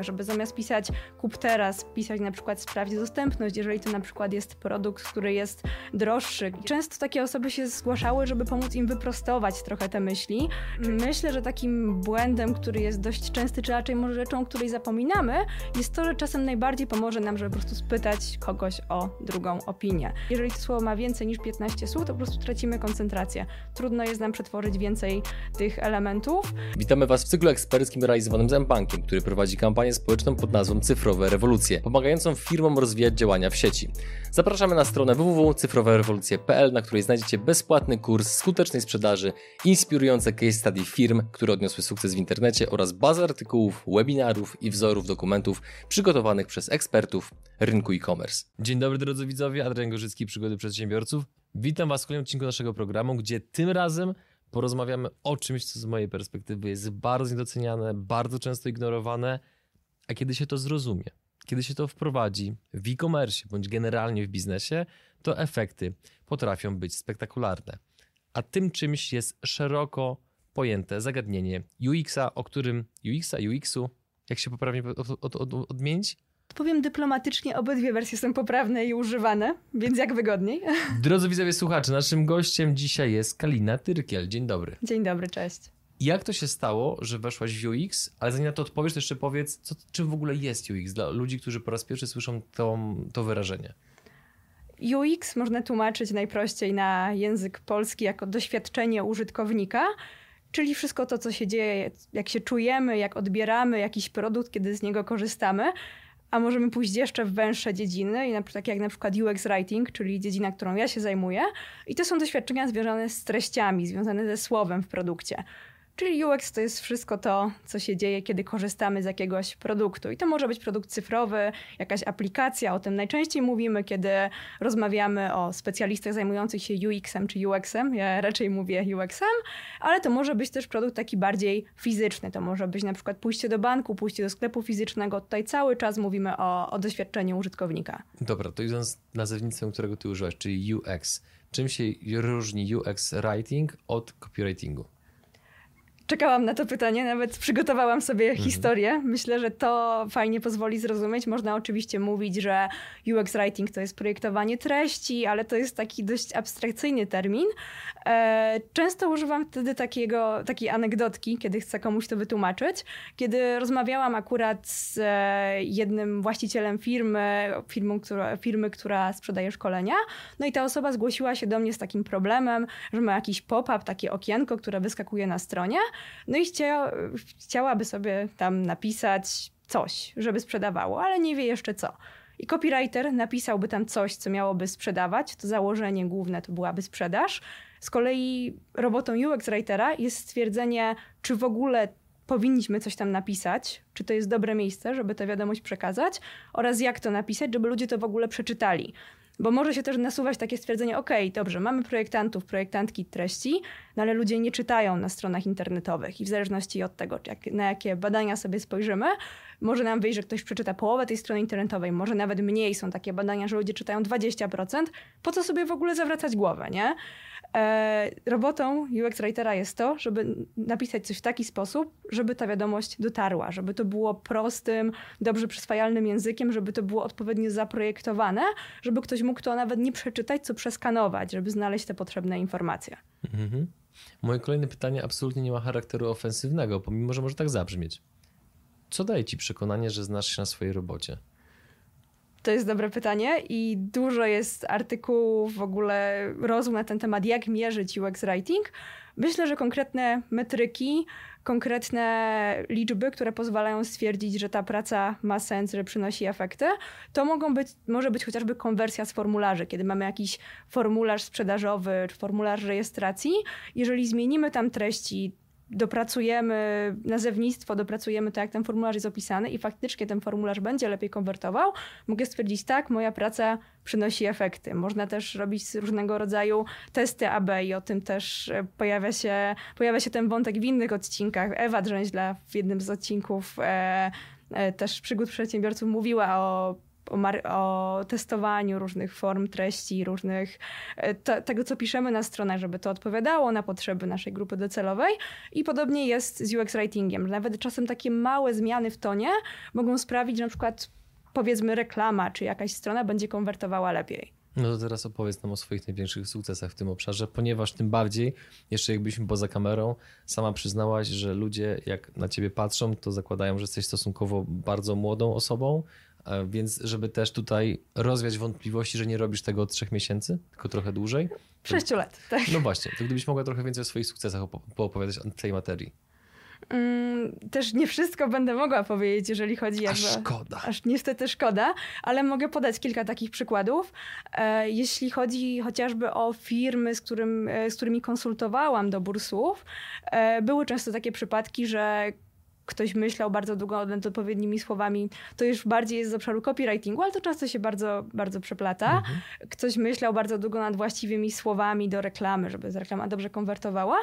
żeby zamiast pisać kup teraz, pisać na przykład sprawdź dostępność, jeżeli to na przykład jest produkt, który jest droższy. Często takie osoby się zgłaszały, żeby pomóc im wyprostować trochę te myśli. Myślę, że takim błędem, który jest dość częsty, czy raczej może rzeczą, której zapominamy, jest to, że czasem najbardziej pomoże nam, żeby po prostu spytać kogoś o drugą opinię. Jeżeli to słowo ma więcej niż 15 słów, to po prostu tracimy koncentrację. Trudno jest nam przetworzyć więcej tych elementów. Witamy Was w cyklu eksperckim realizowanym z Mbankiem, który prowadzi kampanię kampanię społeczną pod nazwą Cyfrowe Rewolucje, pomagającą firmom rozwijać działania w sieci. Zapraszamy na stronę www.cyfrowerewolucje.pl, na której znajdziecie bezpłatny kurs skutecznej sprzedaży, inspirujące case study firm, które odniosły sukces w internecie oraz bazę artykułów, webinarów i wzorów dokumentów przygotowanych przez ekspertów rynku e-commerce. Dzień dobry drodzy widzowie, Adrian Gorzycki, Przygody Przedsiębiorców. Witam Was w kolejnym odcinku naszego programu, gdzie tym razem porozmawiamy o czymś, co z mojej perspektywy jest bardzo niedoceniane, bardzo często ignorowane, a kiedy się to zrozumie, kiedy się to wprowadzi w e-commerce bądź generalnie w biznesie, to efekty potrafią być spektakularne. A tym czymś jest szeroko pojęte zagadnienie UX-a, o którym UX-a, UX-u, jak się poprawnie od, od, od, odmienić? Powiem dyplomatycznie, obydwie wersje są poprawne i używane, więc jak wygodniej. Drodzy widzowie słuchacze, naszym gościem dzisiaj jest Kalina Tyrkiel. Dzień dobry. Dzień dobry, cześć. Jak to się stało, że weszłaś w UX? Ale zanim na to odpowiesz, to jeszcze powiedz, co, czym w ogóle jest UX dla ludzi, którzy po raz pierwszy słyszą to, to wyrażenie. UX można tłumaczyć najprościej na język polski jako doświadczenie użytkownika, czyli wszystko to, co się dzieje, jak się czujemy, jak odbieramy jakiś produkt, kiedy z niego korzystamy. A możemy pójść jeszcze w węższe dziedziny, tak jak na przykład UX Writing, czyli dziedzina, którą ja się zajmuję. I to są doświadczenia związane z treściami, związane ze słowem w produkcie. Czyli UX to jest wszystko to, co się dzieje, kiedy korzystamy z jakiegoś produktu. I to może być produkt cyfrowy, jakaś aplikacja, o tym najczęściej mówimy, kiedy rozmawiamy o specjalistach zajmujących się UX-em czy UX-em. Ja raczej mówię UX-em, ale to może być też produkt taki bardziej fizyczny. To może być na przykład pójście do banku, pójście do sklepu fizycznego. Tutaj cały czas mówimy o, o doświadczeniu użytkownika. Dobra, to idąc nazewnictwem, którego ty używasz, czyli UX. Czym się różni UX writing od copywritingu? Czekałam na to pytanie, nawet przygotowałam sobie mhm. historię. Myślę, że to fajnie pozwoli zrozumieć. Można oczywiście mówić, że UX writing to jest projektowanie treści, ale to jest taki dość abstrakcyjny termin. E, często używam wtedy takiego, takiej anegdotki, kiedy chcę komuś to wytłumaczyć. Kiedy rozmawiałam akurat z e, jednym właścicielem firmy, firmą, która, firmy, która sprzedaje szkolenia, no i ta osoba zgłosiła się do mnie z takim problemem, że ma jakiś pop-up, takie okienko, które wyskakuje na stronie, no i chcia, chciałaby sobie tam napisać coś, żeby sprzedawało, ale nie wie jeszcze co. I copywriter napisałby tam coś, co miałoby sprzedawać, to założenie główne to byłaby sprzedaż. Z kolei robotą UX writera jest stwierdzenie, czy w ogóle powinniśmy coś tam napisać, czy to jest dobre miejsce, żeby tę wiadomość przekazać, oraz jak to napisać, żeby ludzie to w ogóle przeczytali. Bo może się też nasuwać takie stwierdzenie, ok, dobrze, mamy projektantów, projektantki treści, no ale ludzie nie czytają na stronach internetowych i w zależności od tego, jak, na jakie badania sobie spojrzymy, może nam wyjść, że ktoś przeczyta połowę tej strony internetowej, może nawet mniej. Są takie badania, że ludzie czytają 20%. Po co sobie w ogóle zawracać głowę, nie? E, robotą UX Writera jest to, żeby napisać coś w taki sposób, żeby ta wiadomość dotarła, żeby to było prostym, dobrze przyswajalnym językiem, żeby to było odpowiednio zaprojektowane, żeby ktoś mógł to nawet nie przeczytać, co przeskanować, żeby znaleźć te potrzebne informacje. Mhm. Moje kolejne pytanie absolutnie nie ma charakteru ofensywnego, pomimo że może tak zabrzmieć. Co daje ci przekonanie, że znasz się na swojej robocie? To jest dobre pytanie i dużo jest artykułów, w ogóle rozmów na ten temat, jak mierzyć UX writing. Myślę, że konkretne metryki, konkretne liczby, które pozwalają stwierdzić, że ta praca ma sens, że przynosi efekty, to mogą być, może być chociażby konwersja z formularzy, kiedy mamy jakiś formularz sprzedażowy czy formularz rejestracji. Jeżeli zmienimy tam treści, dopracujemy nazewnictwo, dopracujemy to, jak ten formularz jest opisany i faktycznie ten formularz będzie lepiej konwertował, mogę stwierdzić, tak, moja praca przynosi efekty. Można też robić różnego rodzaju testy AB i o tym też e, pojawia się, pojawia się ten wątek w innych odcinkach. Ewa Drzęźla w jednym z odcinków e, e, też przygód przedsiębiorców mówiła o o, o testowaniu różnych form treści, różnych e, tego, co piszemy na stronach, żeby to odpowiadało na potrzeby naszej grupy docelowej. I podobnie jest z UX writingiem, nawet czasem takie małe zmiany w tonie mogą sprawić, że na przykład powiedzmy reklama czy jakaś strona będzie konwertowała lepiej. No to teraz opowiedz nam o swoich największych sukcesach w tym obszarze, ponieważ tym bardziej, jeszcze jakbyśmy poza kamerą, sama przyznałaś, że ludzie jak na ciebie patrzą, to zakładają, że jesteś stosunkowo bardzo młodą osobą, więc żeby też tutaj rozwiać wątpliwości, że nie robisz tego od trzech miesięcy, tylko trochę dłużej. Sześciu lat, tak. No właśnie, to gdybyś mogła trochę więcej o swoich sukcesach poopowiadać o tej materii. Mm, też nie wszystko będę mogła powiedzieć, jeżeli chodzi jakby... Aż szkoda. Aż niestety szkoda, ale mogę podać kilka takich przykładów. E, jeśli chodzi chociażby o firmy, z, którym, e, z którymi konsultowałam dobór słów, e, były często takie przypadki, że ktoś myślał bardzo długo nad odpowiednimi słowami, to już bardziej jest z obszaru copywritingu, ale to często się bardzo, bardzo przeplata. Mhm. Ktoś myślał bardzo długo nad właściwymi słowami do reklamy, żeby reklama dobrze konwertowała.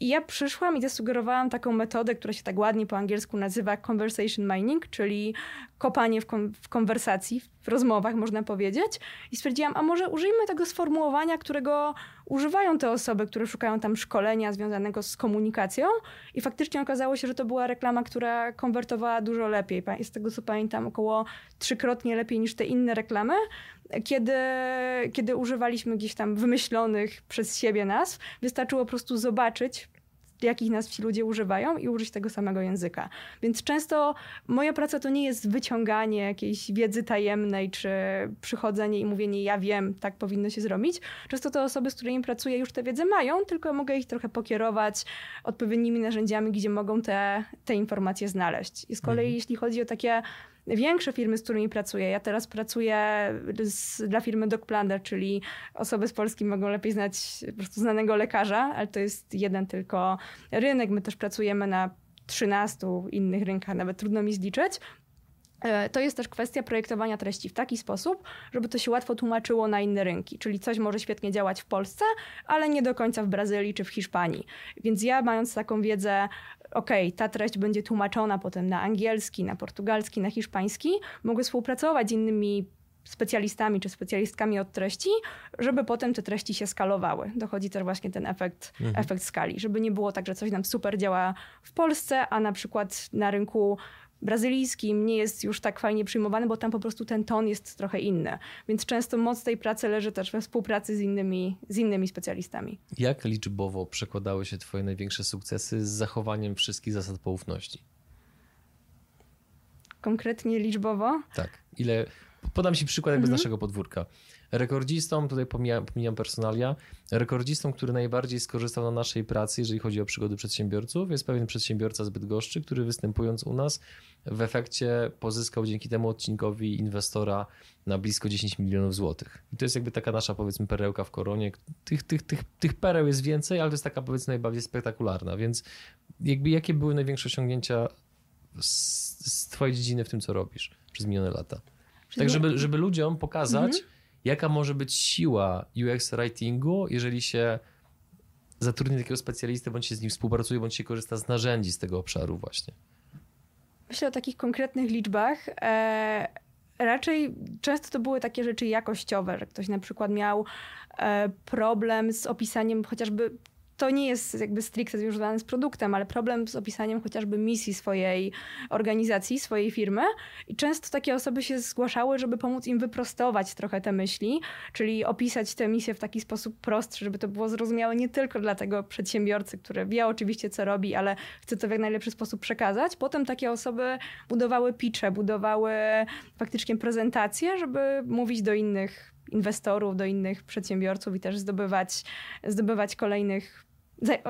I ja przyszłam i zasugerowałam taką metodę, która się tak ładnie po angielsku nazywa conversation mining, czyli kopanie w, kon w konwersacji, w rozmowach można powiedzieć. I stwierdziłam, a może użyjmy tego sformułowania, którego używają te osoby, które szukają tam szkolenia związanego z komunikacją. I faktycznie okazało się, że to była reklama, która konwertowała dużo lepiej. Z tego co pamiętam, około trzykrotnie lepiej niż te inne reklamy kiedy, kiedy używaliśmy gdzieś tam wymyślonych przez siebie nazw, wystarczyło po prostu zobaczyć, jakich nazw ci ludzie używają i użyć tego samego języka. Więc często moja praca to nie jest wyciąganie jakiejś wiedzy tajemnej, czy przychodzenie i mówienie ja wiem, tak powinno się zrobić. Często te osoby, z którymi pracuję już tę wiedzę mają, tylko mogę ich trochę pokierować odpowiednimi narzędziami, gdzie mogą te, te informacje znaleźć. I z kolei mhm. jeśli chodzi o takie większe firmy, z którymi pracuję. Ja teraz pracuję z, dla firmy DocPlanner, czyli osoby z Polski mogą lepiej znać po prostu znanego lekarza, ale to jest jeden tylko rynek. My też pracujemy na 13 innych rynkach, nawet trudno mi zliczyć. E, to jest też kwestia projektowania treści w taki sposób, żeby to się łatwo tłumaczyło na inne rynki. Czyli coś może świetnie działać w Polsce, ale nie do końca w Brazylii czy w Hiszpanii. Więc ja, mając taką wiedzę, ok, ta treść będzie tłumaczona potem na angielski, na portugalski, na hiszpański, mogę współpracować z innymi specjalistami czy specjalistkami od treści, żeby potem te treści się skalowały. Dochodzi też właśnie ten efekt, mhm. efekt skali, żeby nie było tak, że coś nam super działa w Polsce, a na przykład na rynku brazylijskim nie jest już tak fajnie przyjmowany, bo tam po prostu ten ton jest trochę inny. Więc często moc tej pracy leży też we współpracy z innymi, z innymi specjalistami. Jak liczbowo przekładały się Twoje największe sukcesy z zachowaniem wszystkich zasad poufności? Konkretnie liczbowo? Tak. Ile. Podam Ci przykład jakby mhm. z naszego podwórka. Rekordzistą, tutaj pomijam, pomijam personalia, rekordzistą, który najbardziej skorzystał na naszej pracy, jeżeli chodzi o przygody przedsiębiorców, jest pewien przedsiębiorca z Bydgoszczy, który występując u nas w efekcie pozyskał dzięki temu odcinkowi inwestora na blisko 10 milionów złotych. I to jest jakby taka nasza powiedzmy perełka w koronie. Tych, tych, tych, tych pereł jest więcej, ale to jest taka powiedzmy najbardziej spektakularna, więc jakby jakie były największe osiągnięcia z, z twojej dziedziny w tym, co robisz przez minione lata? Tak, żeby, żeby ludziom pokazać, mhm jaka może być siła UX writingu, jeżeli się zatrudni takiego specjalisty, bądź się z nim współpracuje, bądź się korzysta z narzędzi z tego obszaru właśnie. Myślę o takich konkretnych liczbach. E, raczej często to były takie rzeczy jakościowe, że ktoś na przykład miał e, problem z opisaniem chociażby to nie jest jakby stricte związane z produktem, ale problem z opisaniem chociażby misji swojej organizacji, swojej firmy. I często takie osoby się zgłaszały, żeby pomóc im wyprostować trochę te myśli, czyli opisać tę misję w taki sposób prostszy, żeby to było zrozumiałe nie tylko dla tego przedsiębiorcy, który wie oczywiście, co robi, ale chce to w jak najlepszy sposób przekazać. Potem takie osoby budowały pitche, budowały faktycznie prezentacje, żeby mówić do innych inwestorów, do innych przedsiębiorców i też zdobywać, zdobywać kolejnych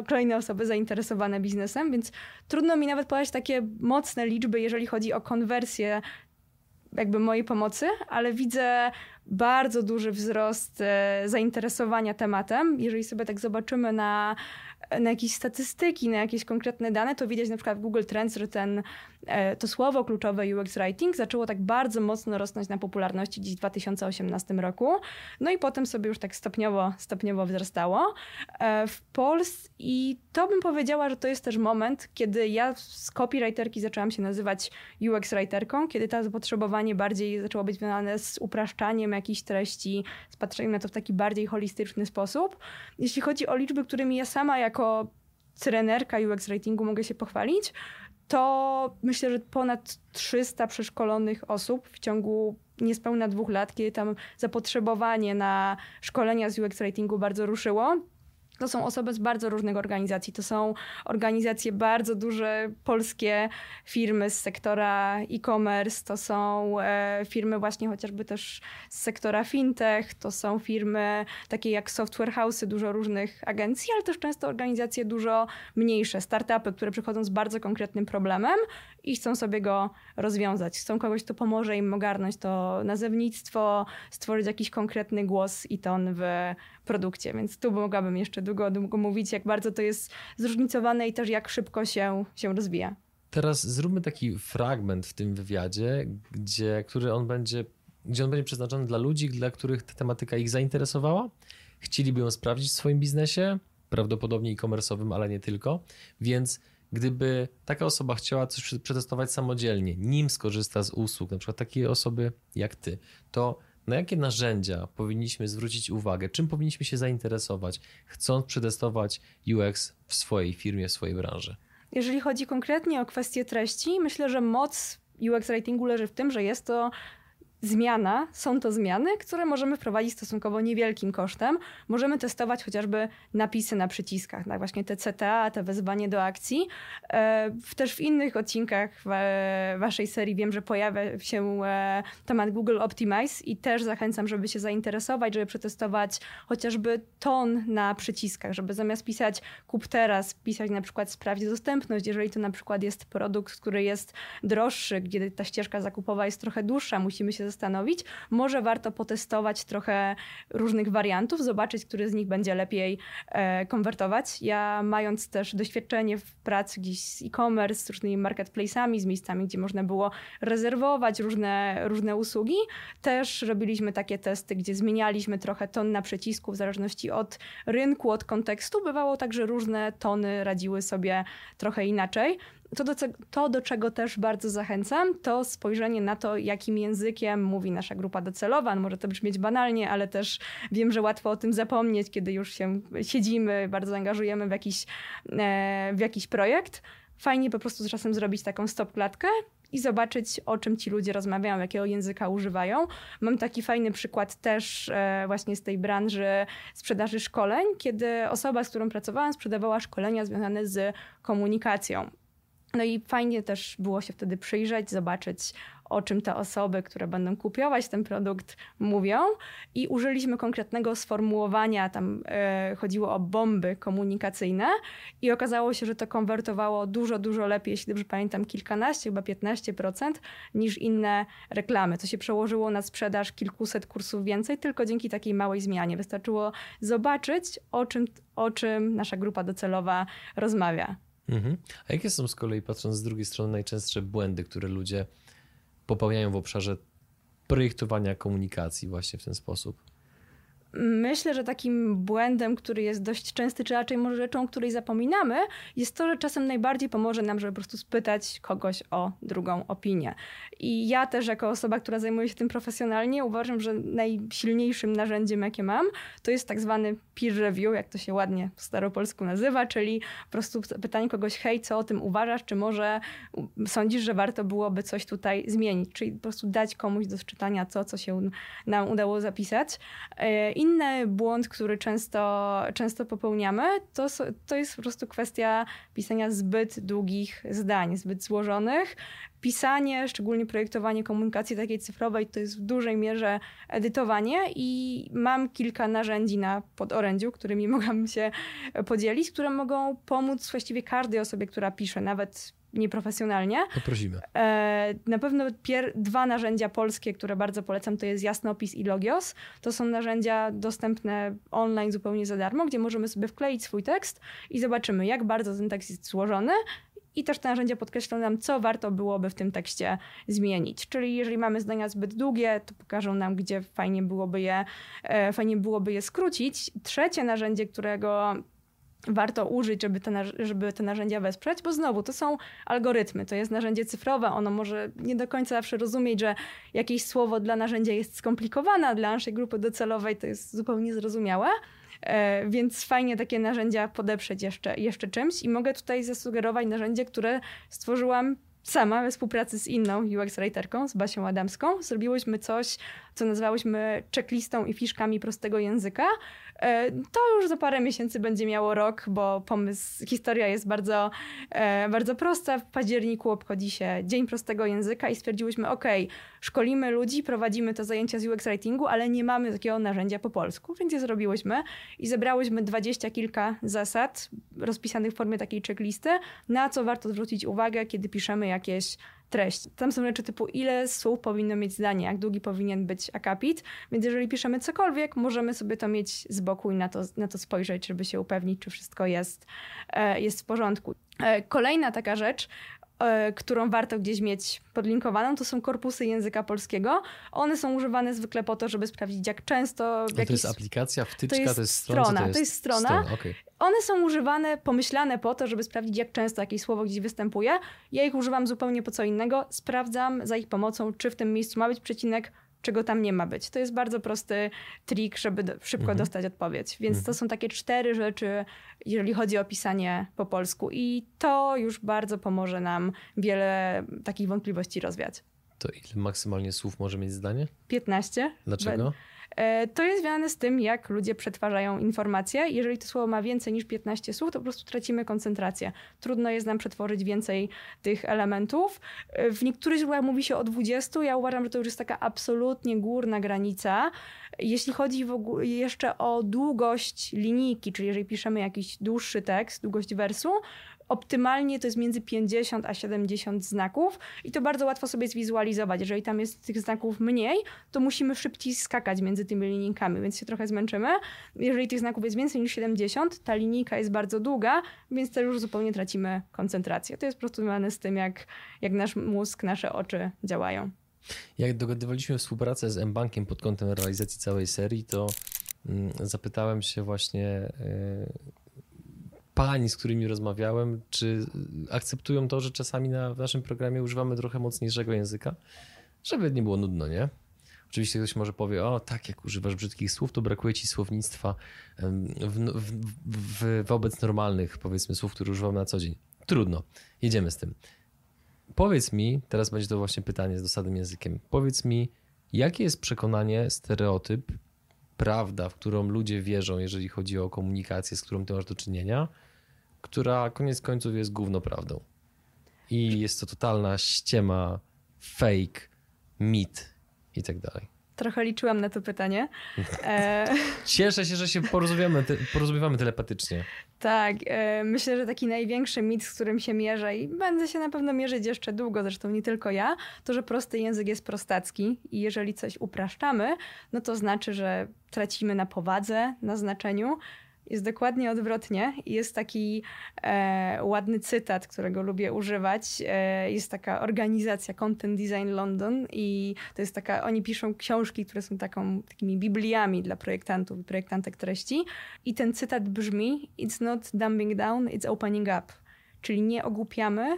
kolejne osoby zainteresowane biznesem, więc trudno mi nawet podać takie mocne liczby, jeżeli chodzi o konwersję jakby mojej pomocy, ale widzę bardzo duży wzrost e, zainteresowania tematem. Jeżeli sobie tak zobaczymy na, na jakieś statystyki, na jakieś konkretne dane, to widać na przykład w Google Trends, że ten e, to słowo kluczowe UX Writing zaczęło tak bardzo mocno rosnąć na popularności gdzieś w 2018 roku. No i potem sobie już tak stopniowo, stopniowo wzrastało. E, w Polsce i to bym powiedziała, że to jest też moment, kiedy ja z copywriterki zaczęłam się nazywać UX writerką, kiedy to zapotrzebowanie bardziej zaczęło być związane z upraszczaniem jakichś treści, z na to w taki bardziej holistyczny sposób. Jeśli chodzi o liczby, którymi ja sama jako trenerka UX ratingu mogę się pochwalić, to myślę, że ponad 300 przeszkolonych osób w ciągu niespełna dwóch lat, kiedy tam zapotrzebowanie na szkolenia z UX ratingu bardzo ruszyło to są osoby z bardzo różnych organizacji. To są organizacje bardzo duże, polskie firmy z sektora e-commerce, to są e, firmy właśnie chociażby też z sektora fintech, to są firmy takie jak software house'y, dużo różnych agencji, ale też często organizacje dużo mniejsze, startupy, które przychodzą z bardzo konkretnym problemem i chcą sobie go rozwiązać. Chcą kogoś, kto pomoże im ogarnąć to nazewnictwo, stworzyć jakiś konkretny głos i ton w produkcie. Więc tu mogłabym jeszcze długo, mówić, jak bardzo to jest zróżnicowane i też jak szybko się, się rozwija. Teraz zróbmy taki fragment w tym wywiadzie, gdzie, który on będzie, gdzie on będzie przeznaczony dla ludzi, dla których ta tematyka ich zainteresowała, chcieliby ją sprawdzić w swoim biznesie, prawdopodobnie e-commerce'owym, ale nie tylko. Więc gdyby taka osoba chciała coś przetestować samodzielnie, nim skorzysta z usług, na przykład takie osoby jak ty, to na jakie narzędzia powinniśmy zwrócić uwagę, czym powinniśmy się zainteresować, chcąc przetestować UX w swojej firmie, w swojej branży? Jeżeli chodzi konkretnie o kwestię treści, myślę, że moc UX ratingu leży w tym, że jest to zmiana, są to zmiany, które możemy wprowadzić stosunkowo niewielkim kosztem. Możemy testować chociażby napisy na przyciskach, tak właśnie te CTA, te wezwanie do akcji. E, też w innych odcinkach waszej serii wiem, że pojawia się e, temat Google Optimize i też zachęcam, żeby się zainteresować, żeby przetestować chociażby ton na przyciskach, żeby zamiast pisać kup teraz, pisać na przykład sprawdź dostępność, jeżeli to na przykład jest produkt, który jest droższy, gdzie ta ścieżka zakupowa jest trochę dłuższa, musimy się zastanowić. Może warto potestować trochę różnych wariantów, zobaczyć, który z nich będzie lepiej e, konwertować. Ja mając też doświadczenie w pracy gdzieś z e-commerce, z różnymi marketplace'ami, z miejscami, gdzie można było rezerwować różne, różne usługi, też robiliśmy takie testy, gdzie zmienialiśmy trochę ton na przycisku w zależności od rynku, od kontekstu. Bywało tak, że różne tony radziły sobie trochę inaczej. To do, to, do czego też bardzo zachęcam, to spojrzenie na to, jakim językiem mówi nasza grupa docelowa. No może to brzmieć banalnie, ale też wiem, że łatwo o tym zapomnieć, kiedy już się siedzimy, bardzo angażujemy w jakiś, e, w jakiś projekt. Fajnie po prostu czasem zrobić taką stop-klatkę i zobaczyć, o czym ci ludzie rozmawiają, jakiego języka używają. Mam taki fajny przykład też e, właśnie z tej branży sprzedaży szkoleń, kiedy osoba, z którą pracowałam, sprzedawała szkolenia związane z komunikacją. No i fajnie też było się wtedy przyjrzeć, zobaczyć, o czym te osoby, które będą kupiować ten produkt, mówią. I użyliśmy konkretnego sformułowania, tam e, chodziło o bomby komunikacyjne, i okazało się, że to konwertowało dużo, dużo lepiej, jeśli dobrze pamiętam, kilkanaście, chyba 15% niż inne reklamy. To się przełożyło na sprzedaż kilkuset kursów więcej, tylko dzięki takiej małej zmianie. Wystarczyło zobaczyć, o czym, o czym nasza grupa docelowa rozmawia. Mhm. A jakie są z kolei, patrząc z drugiej strony, najczęstsze błędy, które ludzie popełniają w obszarze projektowania komunikacji właśnie w ten sposób? Myślę, że takim błędem, który jest dość częsty, czy raczej może rzeczą, której zapominamy, jest to, że czasem najbardziej pomoże nam, żeby po prostu spytać kogoś o drugą opinię. I ja też, jako osoba, która zajmuje się tym profesjonalnie, uważam, że najsilniejszym narzędziem, jakie mam, to jest tak zwany peer review, jak to się ładnie w staropolsku nazywa, czyli po prostu pytanie kogoś, hej, co o tym uważasz, czy może sądzisz, że warto byłoby coś tutaj zmienić, czyli po prostu dać komuś do czytania to, co się nam udało zapisać. E, Inny błąd, który często, często popełniamy, to, to jest po prostu kwestia pisania zbyt długich zdań, zbyt złożonych. Pisanie, szczególnie projektowanie komunikacji takiej cyfrowej, to jest w dużej mierze edytowanie i mam kilka narzędzi na podorędziu, którymi mogłabym się podzielić, które mogą pomóc właściwie każdej osobie, która pisze, nawet nieprofesjonalnie. Poprosimy. E, na pewno dwa narzędzia polskie, które bardzo polecam, to jest Jasnopis i Logios. To są narzędzia dostępne online zupełnie za darmo, gdzie możemy sobie wkleić swój tekst i zobaczymy, jak bardzo ten tekst jest złożony i też te narzędzia podkreślą nam, co warto byłoby w tym tekście zmienić. Czyli jeżeli mamy zdania zbyt długie, to pokażą nam, gdzie fajnie byłoby je, e, fajnie byłoby je skrócić. Trzecie narzędzie, którego warto użyć, żeby te, żeby te narzędzia wesprzeć, bo znowu to są algorytmy, to jest narzędzie cyfrowe, ono może nie do końca zawsze rozumieć, że jakieś słowo dla narzędzia jest skomplikowane, a dla naszej grupy docelowej to jest zupełnie zrozumiałe. E, więc fajnie takie narzędzia podeprzeć jeszcze, jeszcze czymś i mogę tutaj zasugerować narzędzie, które stworzyłam sama we współpracy z inną UX writerką, z Basią Adamską. Zrobiłyśmy coś, co nazywałyśmy checklistą i fiszkami prostego języka, E, to już za parę miesięcy będzie miało rok, bo pomysł, historia jest bardzo, e, bardzo prosta. W październiku obchodzi się Dzień Prostego Języka i stwierdziłyśmy, ok, szkolimy ludzi, prowadzimy to zajęcia z UX Writingu, ale nie mamy takiego narzędzia po polsku, więc je zrobiłyśmy i zebrałyśmy dwadzieścia kilka zasad rozpisanych w formie takiej checklisty, na co warto zwrócić uwagę, kiedy piszemy jakieś treść. Tam są rzeczy typu ile słów powinno mieć zdanie, jak długi powinien być akapit, więc jeżeli piszemy cokolwiek, możemy sobie to mieć z boku i na to, na to spojrzeć, żeby się upewnić, czy wszystko jest, e, jest w porządku. E, kolejna taka rzecz, którą warto gdzieś mieć podlinkowaną, to są korpusy języka polskiego. One są używane zwykle po to, żeby sprawdzić, jak często. Jakiś... To jest aplikacja, wtyczka, to jest, to jest strona. strona. To jest, to jest strona. strona. Okay. One są używane, pomyślane po to, żeby sprawdzić, jak często jakieś słowo gdzieś występuje. Ja ich używam zupełnie po co innego. Sprawdzam za ich pomocą, czy w tym miejscu ma być przecinek, czego tam nie ma być. To jest bardzo prosty trik, żeby szybko mhm. dostać odpowiedź. Więc mhm. to są takie cztery rzeczy, jeżeli chodzi o pisanie po polsku. I to już bardzo pomoże nam wiele takich wątpliwości rozwiać. To ile maksymalnie słów może mieć zdanie? 15. Dlaczego? E, to jest związane z tym, jak ludzie przetwarzają informacje. Jeżeli to słowo ma więcej niż 15 słów, to po prostu tracimy koncentrację. Trudno jest nam przetworzyć więcej tych elementów. E, w niektórych źródłach mówi się o 20. Ja uważam, że to już jest taka absolutnie górna granica. Jeśli chodzi jeszcze o długość linijki, czyli jeżeli piszemy jakiś dłuższy tekst, długość wersu, optymalnie to jest między 50 a 70 znaków i to bardzo łatwo sobie zwizualizować. Jeżeli tam jest tych znaków mniej, to musimy szybciej skakać między tymi linijkami, więc się trochę zmęczymy. Jeżeli tych znaków jest więcej niż 70, ta linijka jest bardzo długa, więc też już zupełnie tracimy koncentrację. To jest po prostu związane z tym, jak, jak nasz mózg, nasze oczy działają. Jak dogadywaliśmy współpracę z M-Bankiem pod kątem realizacji całej serii, to mm, zapytałem się właśnie e, pań, z którymi rozmawiałem, czy akceptują to, że czasami na, w naszym programie używamy trochę mocniejszego języka, żeby nie było nudno, nie? Oczywiście ktoś może powie, o tak, jak używasz brzydkich słów, to brakuje ci słownictwa w, w, w, wobec normalnych, powiedzmy, słów, które używamy na co dzień. Trudno, jedziemy z tym. Powiedz mi, teraz będzie to właśnie pytanie z dosadnym językiem, powiedz mi, jakie jest przekonanie, stereotyp, prawda, w którą ludzie wierzą, jeżeli chodzi o komunikację, z którą ty masz do czynienia, która koniec końców jest główną prawdą. I jest to totalna ściema, fake, mit i tak dalej. Trochę liczyłam na to pytanie. E... Cieszę się, że się porozumiemy, porozumiewamy telepatycznie. Tak, e, myślę, że taki największy mit, z którym się mierzę i będę się na pewno mierzyć jeszcze długo, zresztą nie tylko ja, to, że prosty język jest prostacki i jeżeli coś upraszczamy, no to znaczy, że tracimy na powadze, na znaczeniu, jest dokładnie odwrotnie. Jest taki e, ładny cytat, którego lubię używać. E, jest taka organizacja Content Design London i to jest taka, oni piszą książki, które są taką, takimi bibliami dla projektantów i projektantek treści. I ten cytat brzmi: It's not dumbing down, it's opening up. Czyli nie ogłupiamy,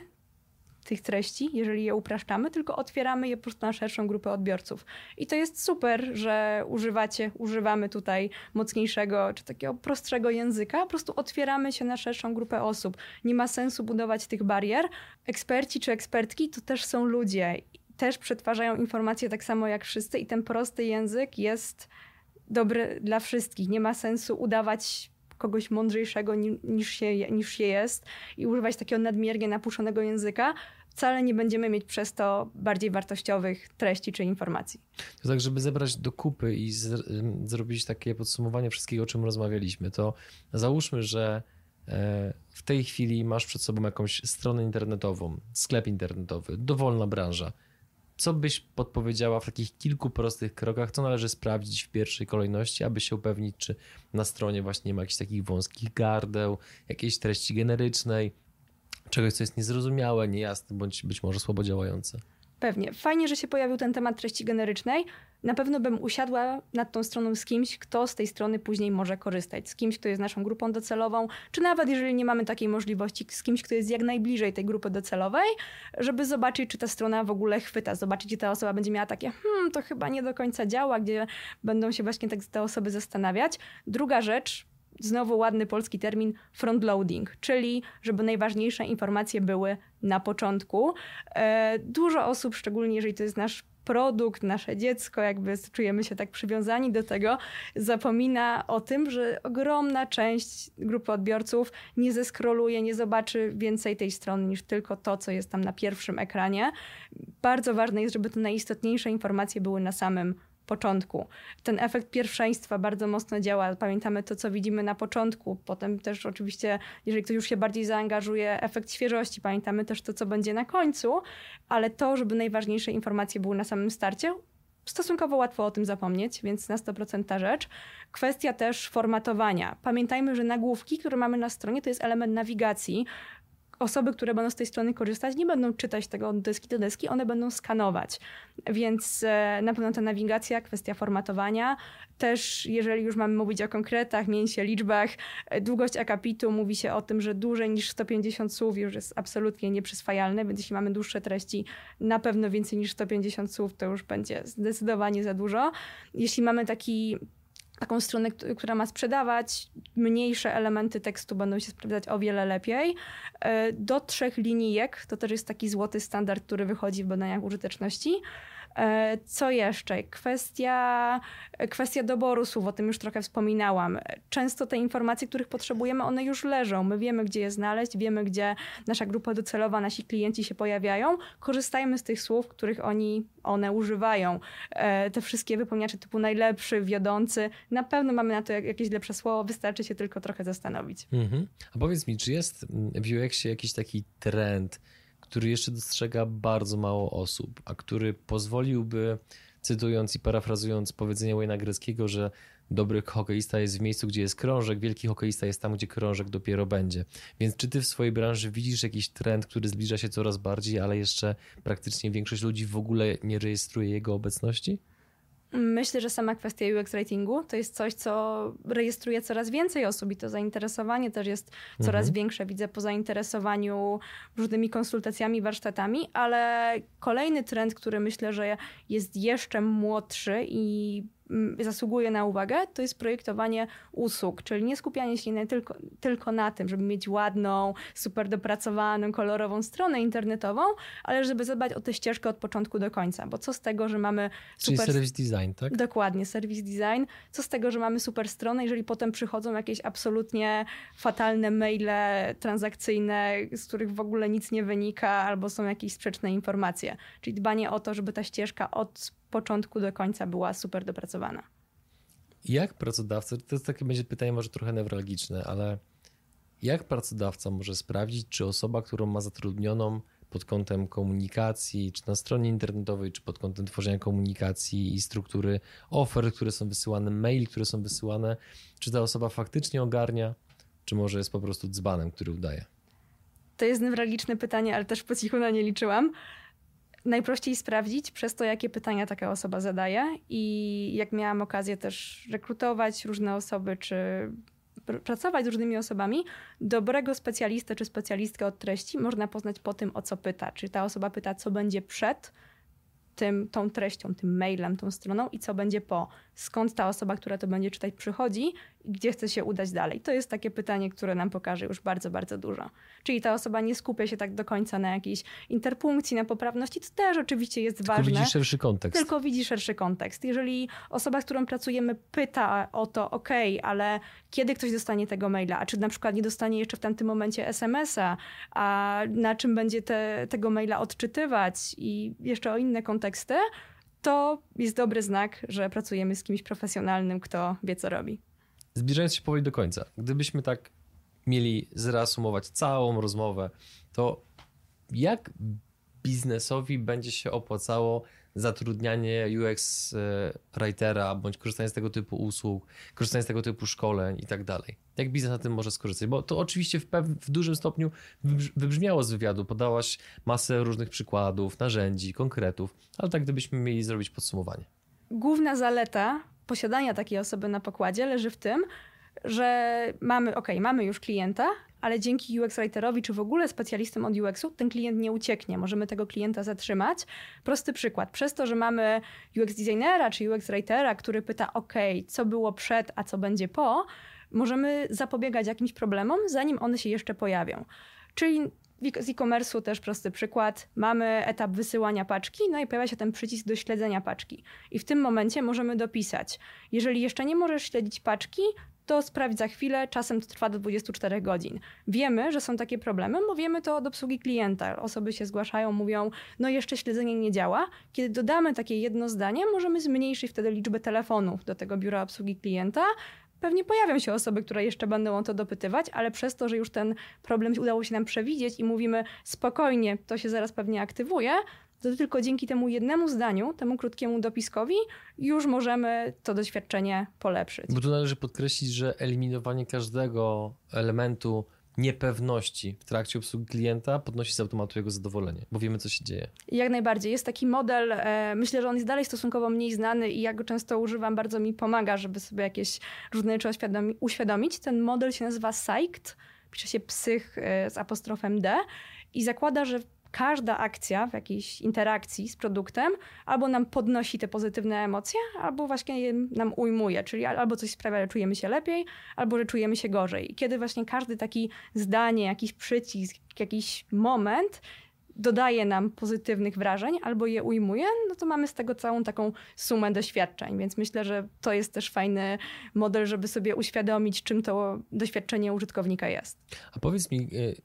tych treści, jeżeli je upraszczamy, tylko otwieramy je po prostu na szerszą grupę odbiorców. I to jest super, że używacie, używamy tutaj mocniejszego czy takiego prostszego języka, po prostu otwieramy się na szerszą grupę osób. Nie ma sensu budować tych barier. Eksperci czy ekspertki to też są ludzie, też przetwarzają informacje tak samo jak wszyscy i ten prosty język jest dobry dla wszystkich. Nie ma sensu udawać kogoś mądrzejszego niż się, niż się jest i używać takiego nadmiernie napuszonego języka, wcale nie będziemy mieć przez to bardziej wartościowych treści czy informacji. To tak, żeby zebrać do kupy i zrobić takie podsumowanie wszystkiego, o czym rozmawialiśmy, to załóżmy, że e, w tej chwili masz przed sobą jakąś stronę internetową, sklep internetowy, dowolna branża co byś podpowiedziała w takich kilku prostych krokach, co należy sprawdzić w pierwszej kolejności, aby się upewnić, czy na stronie właśnie nie ma jakichś takich wąskich gardeł, jakiejś treści generycznej, Czegoś, co jest niezrozumiałe, niejasne, bądź być może słabo działające. Pewnie. Fajnie, że się pojawił ten temat treści generycznej. Na pewno bym usiadła nad tą stroną z kimś, kto z tej strony później może korzystać. Z kimś, kto jest naszą grupą docelową, czy nawet jeżeli nie mamy takiej możliwości, z kimś, kto jest jak najbliżej tej grupy docelowej, żeby zobaczyć, czy ta strona w ogóle chwyta. Zobaczyć, gdzie ta osoba będzie miała takie, hmm, to chyba nie do końca działa, gdzie będą się właśnie tak te osoby zastanawiać. Druga rzecz, znowu ładny polski termin frontloading, czyli żeby najważniejsze informacje były na początku. E, dużo osób, szczególnie jeżeli to jest nasz produkt, nasze dziecko, jakby czujemy się tak przywiązani do tego, zapomina o tym, że ogromna część grupy odbiorców nie zeskroluje, nie zobaczy więcej tej strony niż tylko to, co jest tam na pierwszym ekranie. Bardzo ważne jest, żeby te najistotniejsze informacje były na samym początku. Ten efekt pierwszeństwa bardzo mocno działa. Pamiętamy to, co widzimy na początku. Potem też oczywiście, jeżeli ktoś już się bardziej zaangażuje, efekt świeżości. Pamiętamy też to, co będzie na końcu, ale to, żeby najważniejsze informacje były na samym starcie, stosunkowo łatwo o tym zapomnieć, więc na 100% ta rzecz. Kwestia też formatowania. Pamiętajmy, że nagłówki, które mamy na stronie, to jest element nawigacji osoby, które będą z tej strony korzystać, nie będą czytać tego od deski do deski, one będą skanować. Więc e, na pewno ta nawigacja, kwestia formatowania. Też, jeżeli już mamy mówić o konkretach, mięsie, liczbach, e, długość akapitu, mówi się o tym, że dłużej niż 150 słów już jest absolutnie nieprzyswajalne, więc jeśli mamy dłuższe treści, na pewno więcej niż 150 słów, to już będzie zdecydowanie za dużo. Jeśli mamy taki taką stronę, która ma sprzedawać, mniejsze elementy tekstu będą się sprawdzać o wiele lepiej. E, do trzech linijek to też jest taki złoty standard, który wychodzi w badaniach użyteczności. E, co jeszcze? Kwestia, kwestia doboru słów, o tym już trochę wspominałam. Często te informacje, których potrzebujemy, one już leżą. My wiemy, gdzie je znaleźć, wiemy, gdzie nasza grupa docelowa, nasi klienci się pojawiają. Korzystajmy z tych słów, których oni, one używają. E, te wszystkie wypełniacze typu najlepszy, wiodący, na pewno mamy na to jakieś lepsze słowo, wystarczy się tylko trochę zastanowić. Mhm. A powiedz mi, czy jest w UX-ie jakiś taki trend, który jeszcze dostrzega bardzo mało osób, a który pozwoliłby, cytując i parafrazując powiedzenie Wayne'a Greckiego, że dobry hokeista jest w miejscu, gdzie jest krążek, wielki hokeista jest tam, gdzie krążek dopiero będzie. Więc czy ty w swojej branży widzisz jakiś trend, który zbliża się coraz bardziej, ale jeszcze praktycznie większość ludzi w ogóle nie rejestruje jego obecności? Myślę, że sama kwestia UX ratingu to jest coś, co rejestruje coraz więcej osób i to zainteresowanie też jest coraz mhm. większe. Widzę po zainteresowaniu różnymi konsultacjami, warsztatami, ale kolejny trend, który myślę, że jest jeszcze młodszy i zasługuje na uwagę, to jest projektowanie usług, czyli nie skupianie się nie tylko, tylko na tym, żeby mieć ładną, super dopracowaną, kolorową stronę internetową, ale żeby zadbać o tę ścieżkę od początku do końca, bo co z tego, że mamy super... Czyli service design, tak? Dokładnie, service design. Co z tego, że mamy super stronę, jeżeli potem przychodzą jakieś absolutnie fatalne maile transakcyjne, z których w ogóle nic nie wynika, albo są jakieś sprzeczne informacje. Czyli dbanie o to, żeby ta ścieżka od początku do końca była super dopracowana. Jak pracodawca, to jest takie będzie pytanie może trochę newralgiczne, ale jak pracodawca może sprawdzić, czy osoba, którą ma zatrudnioną pod kątem komunikacji, czy na stronie internetowej, czy pod kątem tworzenia komunikacji i struktury ofert, które są wysyłane, maili, które są wysyłane, czy ta osoba faktycznie ogarnia, czy może jest po prostu dzbanem, który udaje? To jest newralgiczne pytanie, ale też po cichu na nie liczyłam najprościej sprawdzić przez to, jakie pytania taka osoba zadaje. I jak miałam okazję też rekrutować różne osoby, czy pracować z różnymi osobami, dobrego specjalistę czy specjalistkę od treści można poznać po tym, o co pyta. Czy ta osoba pyta, co będzie przed tym, tą treścią, tym mailem, tą stroną i co będzie po. Skąd ta osoba, która to będzie czytać, przychodzi i gdzie chce się udać dalej. To jest takie pytanie, które nam pokaże już bardzo, bardzo dużo. Czyli ta osoba nie skupia się tak do końca na jakiejś interpunkcji, na poprawności, to też oczywiście jest tylko ważne. Tylko widzi szerszy kontekst. Tylko widzi szerszy kontekst. Jeżeli osoba, z którą pracujemy, pyta o to, ok, ale kiedy ktoś dostanie tego maila, a czy na przykład nie dostanie jeszcze w tamtym momencie SMS-a, a na czym będzie te, tego maila odczytywać i jeszcze o inne konteksty, to jest dobry znak, że pracujemy z kimś profesjonalnym, kto wie, co robi. Zbliżając się powoli do końca, gdybyśmy tak mieli zreasumować całą rozmowę, to jak biznesowi będzie się opłacało zatrudnianie UX e, writera, bądź korzystanie z tego typu usług, korzystanie z tego typu szkoleń i tak dalej. Jak biznes na tym może skorzystać? Bo to oczywiście w, w dużym stopniu wybrzmiało z wywiadu, podałaś masę różnych przykładów, narzędzi, konkretów, ale tak gdybyśmy mieli zrobić podsumowanie. Główna zaleta posiadania takiej osoby na pokładzie leży w tym, że mamy, ok, mamy już klienta, ale dzięki UX Writerowi, czy w ogóle specjalistom od UX-u, ten klient nie ucieknie. Możemy tego klienta zatrzymać. Prosty przykład. Przez to, że mamy UX designera czy UX Writera, który pyta, ok, co było przed, a co będzie po, możemy zapobiegać jakimś problemom, zanim one się jeszcze pojawią. Czyli z e-commerce'u też prosty przykład. Mamy etap wysyłania paczki, no i pojawia się ten przycisk do śledzenia paczki. I w tym momencie możemy dopisać, jeżeli jeszcze nie możesz śledzić paczki, to sprawdź za chwilę, czasem to trwa do 24 godzin. Wiemy, że są takie problemy, bo wiemy to od obsługi klienta. Osoby się zgłaszają, mówią, no jeszcze śledzenie nie działa. Kiedy dodamy takie jedno zdanie, możemy zmniejszyć wtedy liczbę telefonów do tego biura obsługi klienta, Pewnie pojawią się osoby, które jeszcze będą o to dopytywać, ale przez to, że już ten problem udało się nam przewidzieć i mówimy spokojnie, to się zaraz pewnie aktywuje, to tylko dzięki temu jednemu zdaniu, temu krótkiemu dopiskowi, już możemy to doświadczenie polepszyć. Bo tu należy podkreślić, że eliminowanie każdego elementu niepewności w trakcie obsługi klienta podnosi z automatu jego zadowolenie, bo wiemy, co się dzieje. Jak najbardziej. Jest taki model, e, myślę, że on jest dalej stosunkowo mniej znany i ja go często używam, bardzo mi pomaga, żeby sobie jakieś różne rzeczy uświadomić. Ten model się nazywa PSYCHD, pisze się psych e, z apostrofem D i zakłada, że każda akcja w jakiejś interakcji z produktem albo nam podnosi te pozytywne emocje, albo właśnie nam ujmuje, czyli albo coś sprawia, że czujemy się lepiej, albo że czujemy się gorzej. I kiedy właśnie każdy taki zdanie, jakiś przycisk, jakiś moment dodaje nam pozytywnych wrażeń albo je ujmuje, no to mamy z tego całą taką sumę doświadczeń. Więc myślę, że to jest też fajny model, żeby sobie uświadomić, czym to doświadczenie użytkownika jest. A powiedz mi, y,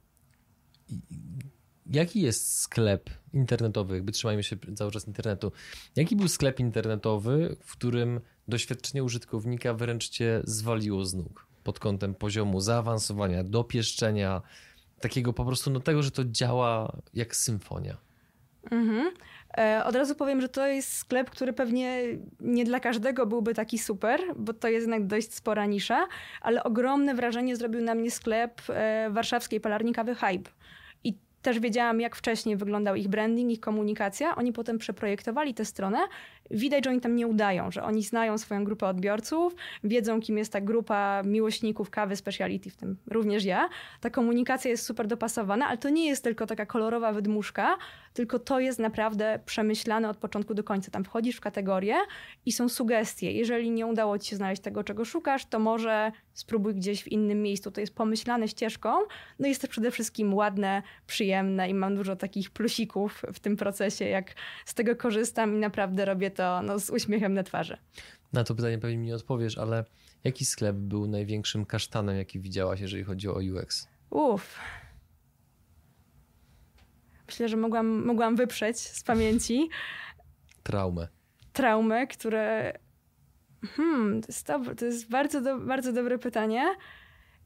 jaki jest sklep internetowy, jakby trzymajmy się cały czas internetu, jaki był sklep internetowy, w którym doświadczenie użytkownika wręcz cię zwaliło z nóg pod kątem poziomu zaawansowania, dopieszczenia, takiego po prostu no tego, że to działa jak symfonia. Mhm. E, od razu powiem, że to jest sklep, który pewnie nie dla każdego byłby taki super, bo to jest jednak dość spora nisza, ale ogromne wrażenie zrobił na mnie sklep e, warszawskiej palarni kawy Hype też wiedziałam, jak wcześniej wyglądał ich branding, ich komunikacja. Oni potem przeprojektowali tę stronę. Widać, że oni tam nie udają, że oni znają swoją grupę odbiorców, wiedzą, kim jest ta grupa miłośników kawy speciality, w tym również ja. Ta komunikacja jest super dopasowana, ale to nie jest tylko taka kolorowa wydmuszka, tylko to jest naprawdę przemyślane od początku do końca. Tam wchodzisz w kategorię i są sugestie. Jeżeli nie udało ci się znaleźć tego, czego szukasz, to może spróbuj gdzieś w innym miejscu. To jest pomyślane ścieżką. No jest to przede wszystkim ładne, przyjemne i mam dużo takich plusików w tym procesie, jak z tego korzystam i naprawdę robię to no, z uśmiechem na twarzy. Na to pytanie pewnie mi nie odpowiesz, ale jaki sklep był największym kasztanem, jaki widziałaś, jeżeli chodzi o UX? Uff. Myślę, że mogłam, mogłam wyprzeć z pamięci. Traumę. Traumę, które Hmm, to jest, to jest bardzo, do, bardzo dobre pytanie.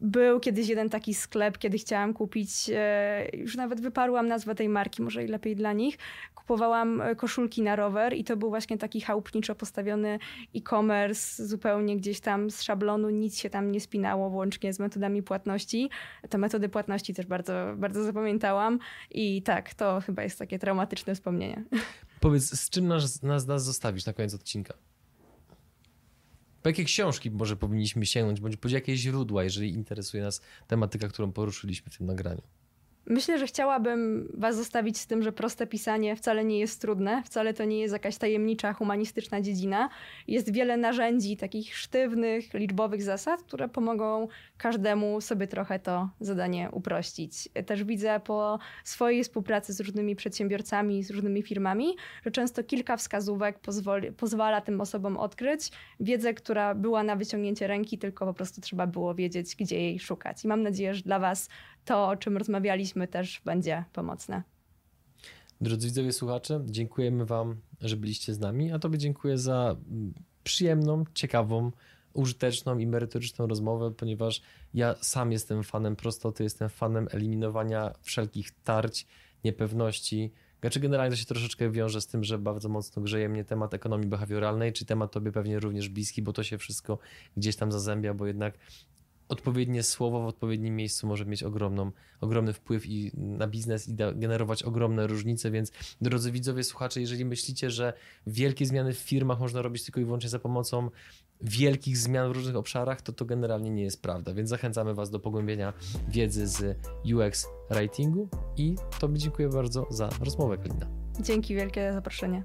Był kiedyś jeden taki sklep, kiedy chciałam kupić, e, już nawet wyparłam nazwę tej marki, może i lepiej dla nich. Kupowałam e, koszulki na rower i to był właśnie taki chałupniczo postawiony e-commerce, zupełnie gdzieś tam z szablonu, nic się tam nie spinało, włącznie z metodami płatności. Te metody płatności też bardzo, bardzo zapamiętałam i tak, to chyba jest takie traumatyczne wspomnienie. Powiedz, z czym nas, nas, nas zostawisz na koniec odcinka? Po jakie książki może powinniśmy sięgnąć, bądź po jakie źródła, jeżeli interesuje nas tematyka, którą poruszyliśmy w tym nagraniu? Myślę, że chciałabym Was zostawić z tym, że proste pisanie wcale nie jest trudne, wcale to nie jest jakaś tajemnicza, humanistyczna dziedzina. Jest wiele narzędzi, takich sztywnych, liczbowych zasad, które pomogą każdemu sobie trochę to zadanie uprościć. Też widzę po swojej współpracy z różnymi przedsiębiorcami, z różnymi firmami, że często kilka wskazówek pozwoli, pozwala tym osobom odkryć wiedzę, która była na wyciągnięcie ręki, tylko po prostu trzeba było wiedzieć, gdzie jej szukać. I mam nadzieję, że dla Was to, o czym rozmawialiśmy, też będzie pomocne. Drodzy widzowie, słuchacze, dziękujemy Wam, że byliście z nami, a Tobie dziękuję za mm, przyjemną, ciekawą, użyteczną i merytoryczną rozmowę, ponieważ ja sam jestem fanem prostoty, jestem fanem eliminowania wszelkich tarć, niepewności, Znaczy generalnie to się troszeczkę wiąże z tym, że bardzo mocno grzeje mnie temat ekonomii behawioralnej, czy temat tobie pewnie również bliski, bo to się wszystko gdzieś tam zazębia, bo jednak odpowiednie słowo w odpowiednim miejscu może mieć ogromną, ogromny wpływ i na biznes i generować ogromne różnice, więc drodzy widzowie, słuchacze, jeżeli myślicie, że wielkie zmiany w firmach można robić tylko i wyłącznie za pomocą wielkich zmian w różnych obszarach, to to generalnie nie jest prawda, więc zachęcamy Was do pogłębienia wiedzy z UX writingu i Tobie dziękuję bardzo za rozmowę, Klina. Dzięki wielkie za zaproszenie.